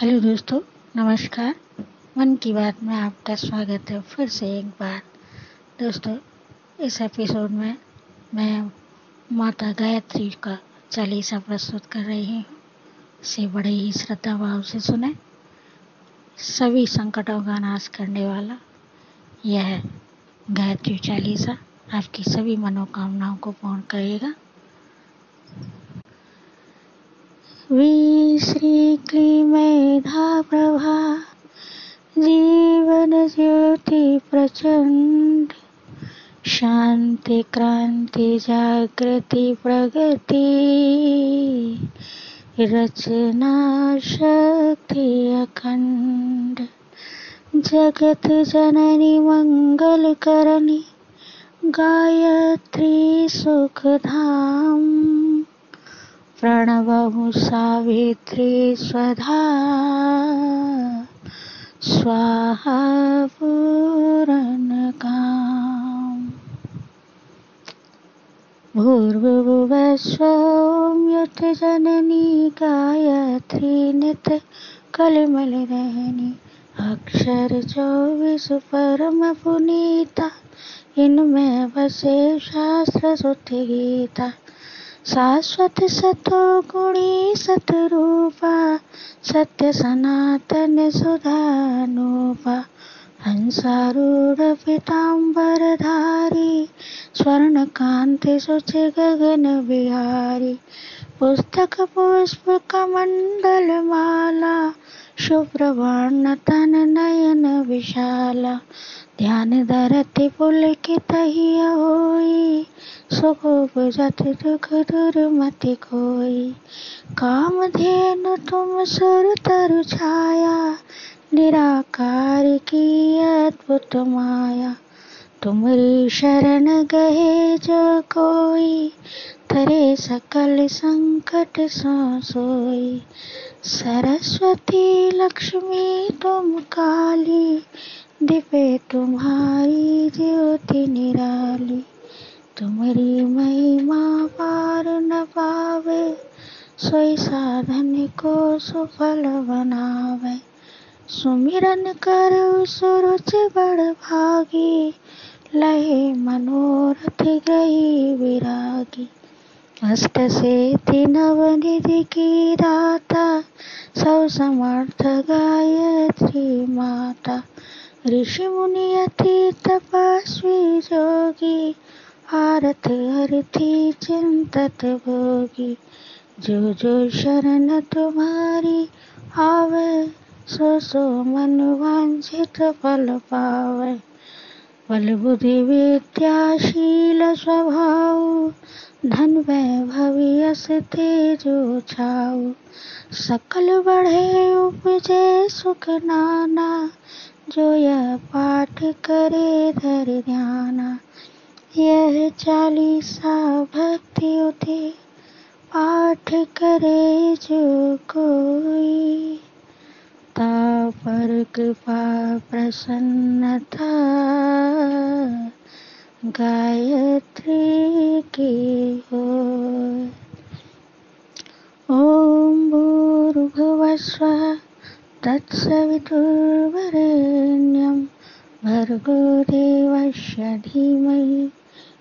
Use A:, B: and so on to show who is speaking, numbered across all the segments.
A: Hello दोस्तों, नमस्कार। मन की बात में आपका स्वागत है फिर से एक बार। दोस्तों, इस एपिसोड में मैं माता गायत्री का चालीसा प्रस्तुत कर रही हूँ। इसे बड़े ही श्रद्धा भाव से सुने। सभी संकटों का नाश करने वाला यह गायत्री चालीसा आपकी सभी मनोकामनाओं को पूर्ण करेगा। श्री मेधा प्रभा जीवन ज्योति प्रचंड शांति क्रांति जागृति प्रगति, रचना शक्ति अखंड जगत जननी मंगल करनी गायत्री सुख धाम प्रणवहु सावित्री स्वधा स्वाहा पूरणकाम् भूर्भुवस्वं जननी गायत्री नित कलिमल रहनी अक्षर चौबीस परम पुनीता। इनमें बसे शास्त्र सुत गीता शाश्वत सतो गुणी सतरूपा, सत्य सनातन सुधानूपा, हंसारूढ़ धारी स्वर्ण कांति सुचि गगन बिहारी, पुस्तक पुष्प कमंडल माला शुभ्रवर्ण तन नयन विशाला, ध्यान धरति पुलकित होई सुखोप जत दुख दुर्मति कोई काम धेनु तुम सुर तरु छाया निराकार की अद्भुत माया तुम्हारी शरण गए जो कोई, तरे सकल संकट सोई सरस्वती लक्ष्मी तुम काली, दिव्य तुम्हारी ज्योति निराली। तुम्हारी महिमा पार न पावे, सोई साधन को सुफल बनावे। सुमिरन कर सुरुच बड़ भागी, लहे मनोरथ गई विरागी। अष्ट से नवनिधि की दाता, सौ समर्थ गायत्री माता। ऋषि मुनि अति तपस्वी जोगी आरत हरती चिंतत भोगी जो जो शरण तुम्हारी आवे, सो सो मन वांछित फल पावे। बल बुद्धि विद्याशील स्वभाव, धन वैभवी यश तेजो छाओ सकल बढ़े उपजे सुख नाना, जो यह पाठ करे धर ध्याना। यह चालीसा भक्ति उठे, पाठ करे जो कोई। तापर कृपा प्रसन्नता गायत्री की हो ओम भूर्भुवस्व तत्सवितुर्वरेण्यं भर्गो देवस्य धीमहि।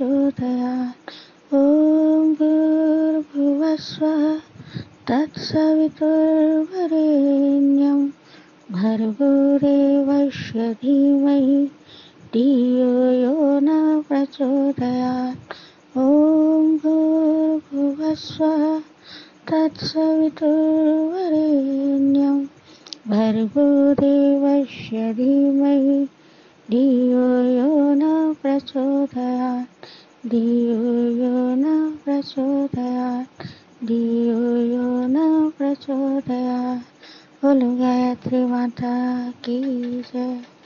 A: प्रचोदयात् ॐ भूर्भुवस्व तत्सवितुर्वरेण्यं भर्गो देवस्य धीमहि धियो यो न प्रचोदयात्। ॐ भूर्भुवस्वः तत्सवितुर्वरेण्यं भर्गो देवस्य धीमहि धियो यो न प्रचोदयात्। धियो यो न प्रचोदयात् धियो यो न प्रचोदयात् बोलो गायत्री माता की जय